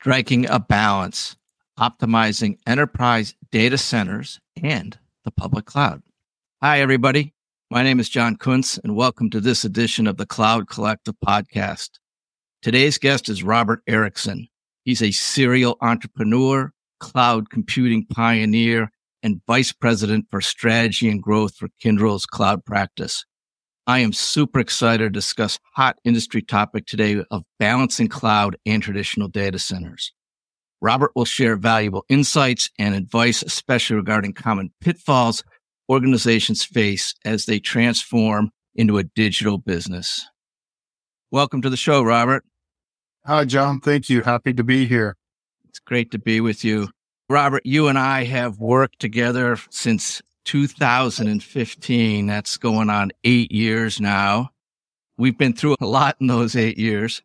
striking a balance, optimizing enterprise data centers and the public cloud. Hi, everybody. My name is John Kundtz, and welcome to this edition of the Cloud Collective podcast. Today's guest is Robert Erickson. He's a serial entrepreneur, cloud computing pioneer, and vice president for strategy and growth for Kyndryl's cloud practice. I am super excited to discuss hot industry topic today of balancing cloud and traditional data centers. Robert will share valuable insights and advice, especially regarding common pitfalls organizations face as they transform into a digital business. Welcome to the show, Robert. Hi, John. Thank you. Happy to be here. It's great to be with you. Robert, you and I have worked together since 2015. That's going on eight years now. We've been through a lot in those eight years,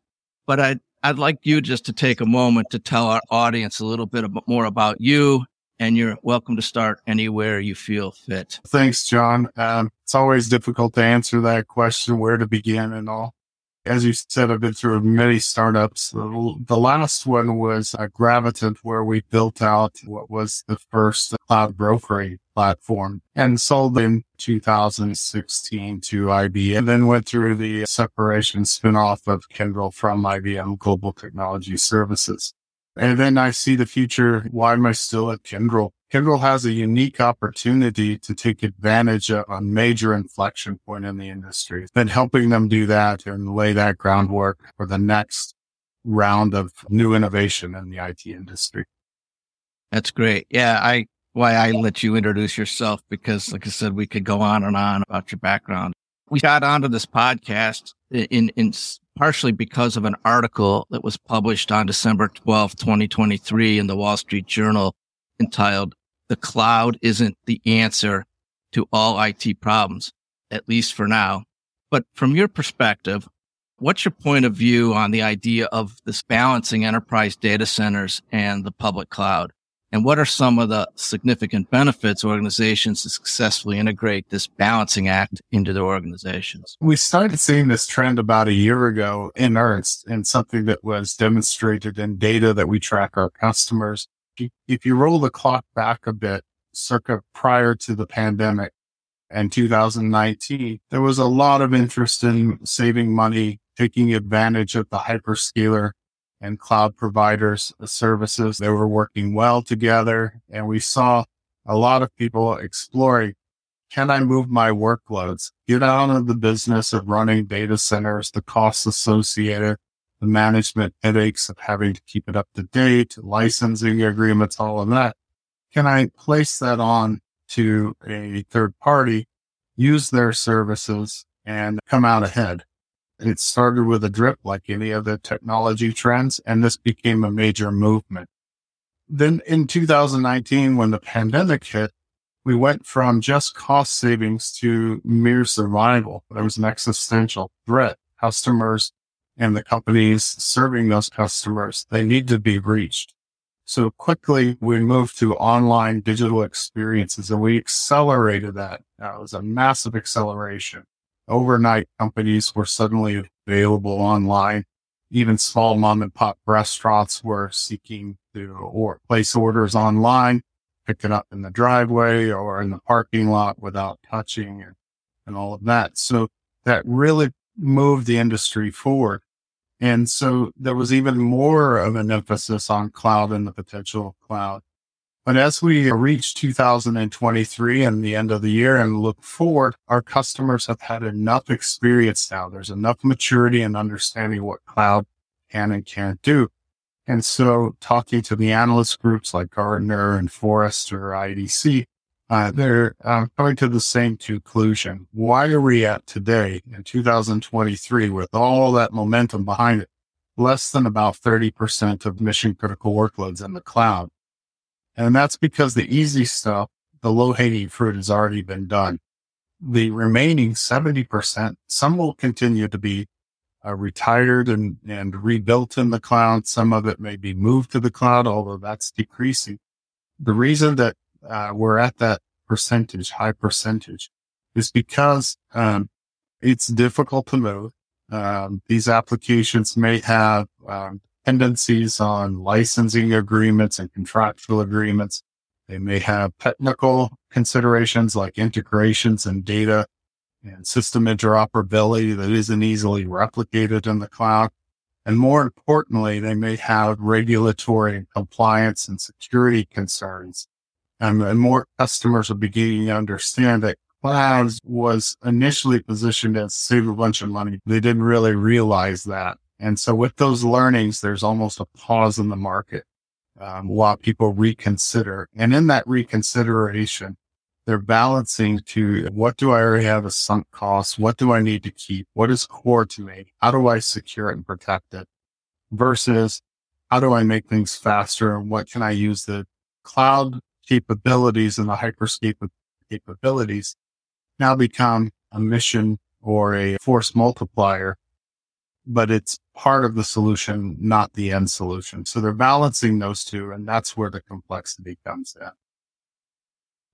but I'd, I'd like you just to take a moment to tell our audience a little bit more about you and you're welcome to start anywhere you feel fit. Thanks, John. Um, it's always difficult to answer that question, where to begin and all as you said, I've been through many startups. The, the last one was uh, Gravitant, where we built out what was the first cloud brokering platform and sold in 2016 to IBM and then went through the separation spinoff of Kyndryl from IBM Global Technology Services. And then I see the future. Why am I still at Kyndryl? Kyndryl has a unique opportunity to take advantage of a major inflection point in the industry. Been helping them do that and lay that groundwork for the next round of new innovation in the IT industry. That's great. Yeah, I why I let you introduce yourself because like I said, we could go on and on about your background. We got onto this podcast in in partially because of an article that was published on December 12, 2023 in the Wall Street Journal entitled the cloud isn't the answer to all IT problems, at least for now. But from your perspective, what's your point of view on the idea of this balancing enterprise data centers and the public cloud? And what are some of the significant benefits organizations to successfully integrate this balancing act into their organizations? We started seeing this trend about a year ago in earnest and something that was demonstrated in data that we track our customers if you roll the clock back a bit, circa prior to the pandemic and 2019, there was a lot of interest in saving money, taking advantage of the hyperscaler and cloud providers services. They were working well together. And we saw a lot of people exploring, can I move my workloads, get out of the business of running data centers, the costs associated the management headaches of having to keep it up to date, licensing agreements, all of that. Can I place that on to a third party, use their services and come out ahead? It started with a drip like any of the technology trends, and this became a major movement. Then in 2019, when the pandemic hit, we went from just cost savings to mere survival. There was an existential threat. Customers and the companies serving those customers, they need to be reached. So quickly we moved to online digital experiences and we accelerated that. That was a massive acceleration. Overnight companies were suddenly available online. Even small mom and pop restaurants were seeking to or place orders online, pick it up in the driveway or in the parking lot without touching and, and all of that. So that really moved the industry forward. And so there was even more of an emphasis on cloud and the potential of cloud. But as we reach 2023 and the end of the year and look forward, our customers have had enough experience now. There's enough maturity and understanding what cloud can and can't do. And so talking to the analyst groups like Gartner and Forrester, IDC, uh, they're uh, coming to the same conclusion. Why are we at today in 2023 with all that momentum behind it? Less than about 30% of mission critical workloads in the cloud. And that's because the easy stuff, the low hanging fruit has already been done. The remaining 70%, some will continue to be uh, retired and, and rebuilt in the cloud. Some of it may be moved to the cloud, although that's decreasing. The reason that uh, we're at that percentage, high percentage, is because um, it's difficult to move. Um, these applications may have um, dependencies on licensing agreements and contractual agreements. They may have technical considerations like integrations and data and system interoperability that isn't easily replicated in the cloud. And more importantly, they may have regulatory compliance and security concerns. And, and more customers are beginning to understand that clouds was initially positioned as save a bunch of money. They didn't really realize that. And so with those learnings, there's almost a pause in the market um, while people reconsider. And in that reconsideration, they're balancing to what do I already have as sunk costs? What do I need to keep? What is core to me? How do I secure it and protect it? Versus how do I make things faster? And what can I use the cloud capabilities and the hyperscale capabilities now become a mission or a force multiplier, but it's part of the solution, not the end solution. So they're balancing those two. And that's where the complexity comes in.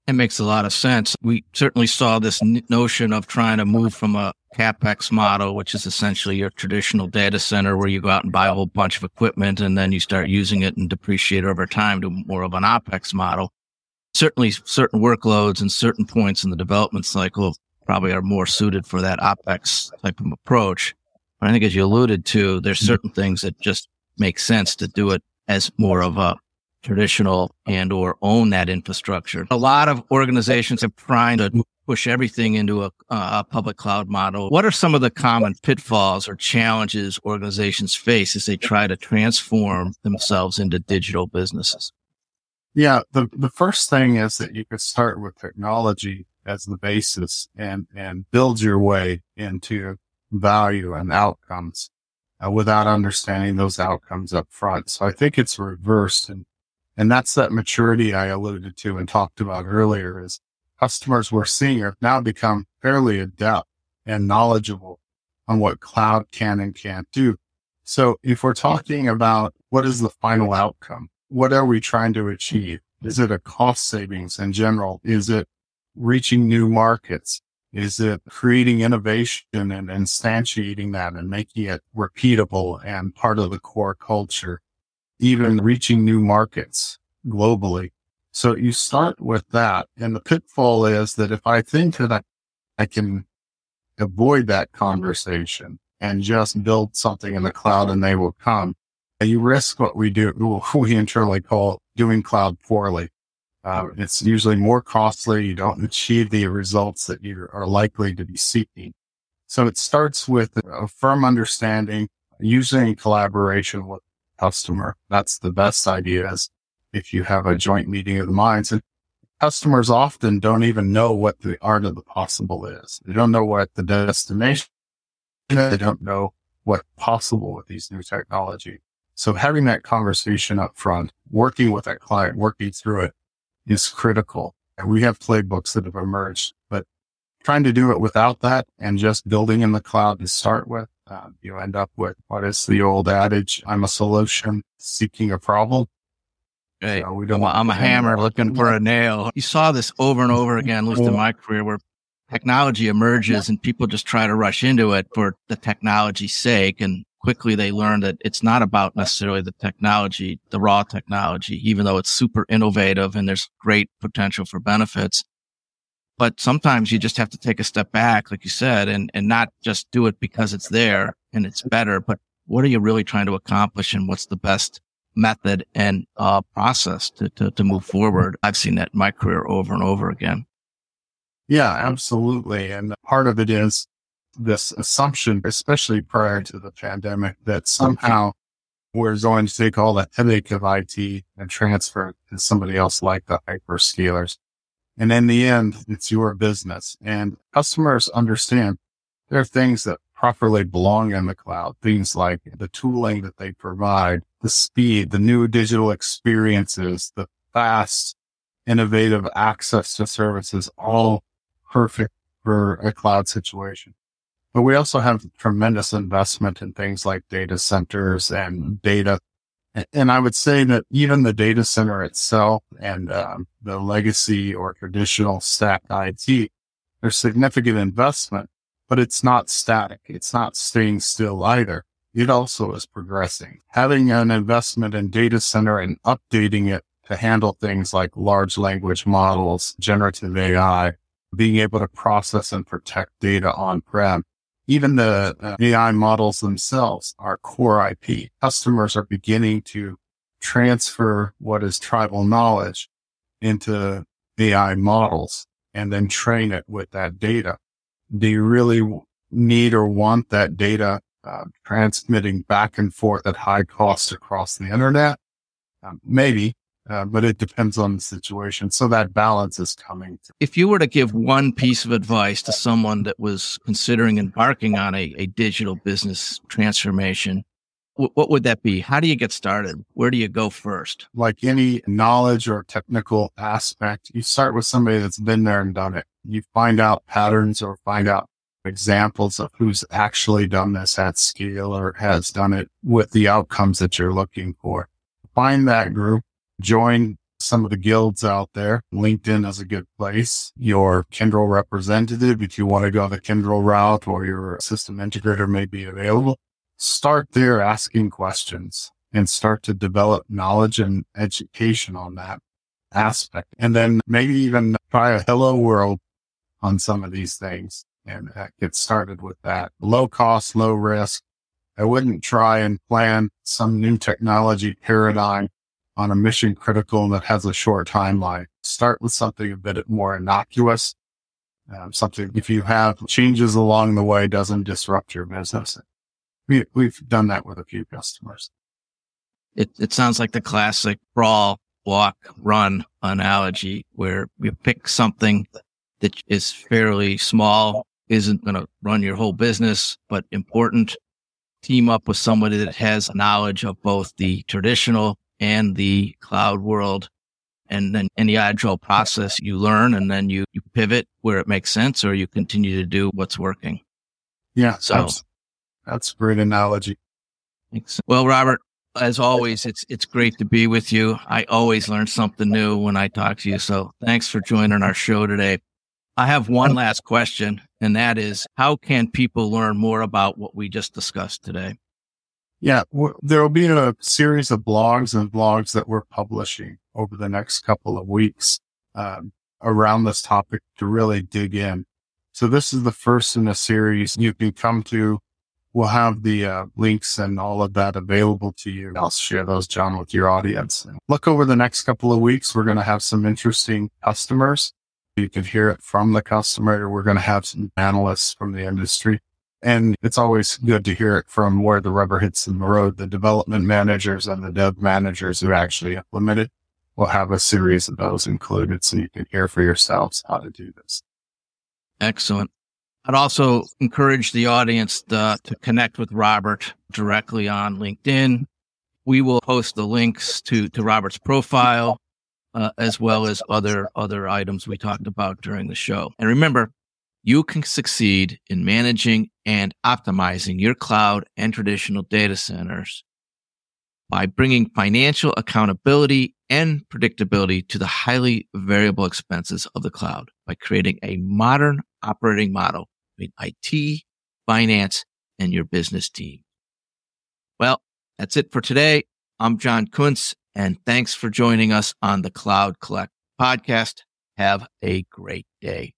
It makes a lot of sense. We certainly saw this notion of trying to move from a capex model, which is essentially your traditional data center where you go out and buy a whole bunch of equipment and then you start using it and depreciate over time to more of an opex model. Certainly certain workloads and certain points in the development cycle probably are more suited for that opex type of approach. But I think as you alluded to, there's mm-hmm. certain things that just make sense to do it as more of a traditional and or own that infrastructure. A lot of organizations are trying to push everything into a, a, public cloud model. What are some of the common pitfalls or challenges organizations face as they try to transform themselves into digital businesses? Yeah, the, the first thing is that you could start with technology as the basis and, and build your way into value and outcomes uh, without understanding those outcomes up front. So I think it's reversed and and that's that maturity I alluded to and talked about earlier is customers we're seeing have now become fairly adept and knowledgeable on what cloud can and can't do. So if we're talking about what is the final outcome, what are we trying to achieve? Is it a cost savings in general? Is it reaching new markets? Is it creating innovation and instantiating that and making it repeatable and part of the core culture? even reaching new markets globally. So you start with that. And the pitfall is that if I think that I, I can avoid that conversation and just build something in the cloud and they will come, you risk what we do, we internally call doing cloud poorly. Uh, it's usually more costly. You don't achieve the results that you are likely to be seeking. So it starts with a firm understanding, using collaboration with customer. That's the best idea is if you have a joint meeting of the minds and customers often don't even know what the art of the possible is. They don't know what the destination is. They don't know what possible with these new technology. So having that conversation up front, working with that client, working through it is critical. And we have playbooks that have emerged, but trying to do it without that and just building in the cloud to start with uh, you end up with what is the old adage? I'm a solution seeking a problem. Hey, so we don't I'm, I'm a hammer looking for a nail. You saw this over and over again, at least in my career, where technology emerges and people just try to rush into it for the technology's sake. And quickly they learn that it's not about necessarily the technology, the raw technology, even though it's super innovative and there's great potential for benefits. But sometimes you just have to take a step back, like you said, and, and not just do it because it's there and it's better, but what are you really trying to accomplish and what's the best method and uh, process to, to, to move forward? I've seen that in my career over and over again. Yeah, absolutely. And part of it is this assumption, especially prior to the pandemic, that somehow we're going to take all the headache of IT and transfer it to somebody else like the hyperscalers. And in the end, it's your business and customers understand there are things that properly belong in the cloud. Things like the tooling that they provide, the speed, the new digital experiences, the fast, innovative access to services, all perfect for a cloud situation. But we also have tremendous investment in things like data centers and data and I would say that even the data center itself and um, the legacy or traditional stack IT, there's significant investment, but it's not static. It's not staying still either. it also is progressing. Having an investment in data center and updating it to handle things like large language models, generative AI, being able to process and protect data on prem. Even the uh, AI models themselves are core IP. Customers are beginning to transfer what is tribal knowledge into AI models and then train it with that data. Do you really need or want that data uh, transmitting back and forth at high cost across the internet? Um, maybe, uh, but it depends on the situation. So that balance is coming. If you were to give one piece of advice to someone that was considering embarking on a, a digital business transformation, w- what would that be? How do you get started? Where do you go first? Like any knowledge or technical aspect, you start with somebody that's been there and done it. You find out patterns or find out examples of who's actually done this at scale or has done it with the outcomes that you're looking for. Find that group join some of the guilds out there. LinkedIn is a good place. Your Kyndryl representative, if you want to go the Kyndryl route or your system integrator may be available. Start there asking questions and start to develop knowledge and education on that aspect. And then maybe even try a hello world on some of these things and uh, get started with that. Low cost, low risk. I wouldn't try and plan some new technology paradigm on a mission critical that has a short timeline. Start with something a bit more innocuous. Um, something if you have changes along the way doesn't disrupt your business. We, we've done that with a few customers. It, it sounds like the classic crawl, walk, run analogy where you pick something that is fairly small, isn't going to run your whole business, but important. Team up with somebody that has knowledge of both the traditional and the cloud world. And then in the agile process, you learn and then you, you pivot where it makes sense or you continue to do what's working. Yeah. So that's, that's a great analogy. Thanks. Well, Robert, as always, it's, it's great to be with you. I always learn something new when I talk to you. So thanks for joining our show today. I have one last question, and that is how can people learn more about what we just discussed today? Yeah, there will be a series of blogs and blogs that we're publishing over the next couple of weeks um, around this topic to really dig in. So this is the first in a series you can come to. We'll have the uh, links and all of that available to you. I'll share those, John, with your audience. Look over the next couple of weeks. We're going to have some interesting customers. You can hear it from the customer. We're going to have some analysts from the industry and it's always good to hear it from where the rubber hits the road. The development managers and the dev managers who actually implement it will have a series of those included so you can hear for yourselves how to do this. Excellent. I'd also encourage the audience to, to connect with Robert directly on LinkedIn. We will post the links to, to Robert's profile, uh, as well as other, other items we talked about during the show. And remember, you can succeed in managing and optimizing your cloud and traditional data centers by bringing financial accountability and predictability to the highly variable expenses of the cloud by creating a modern operating model between IT, finance, and your business team. Well, that's it for today. I'm John Kundtz, and thanks for joining us on the Cloud Collective podcast. Have a great day.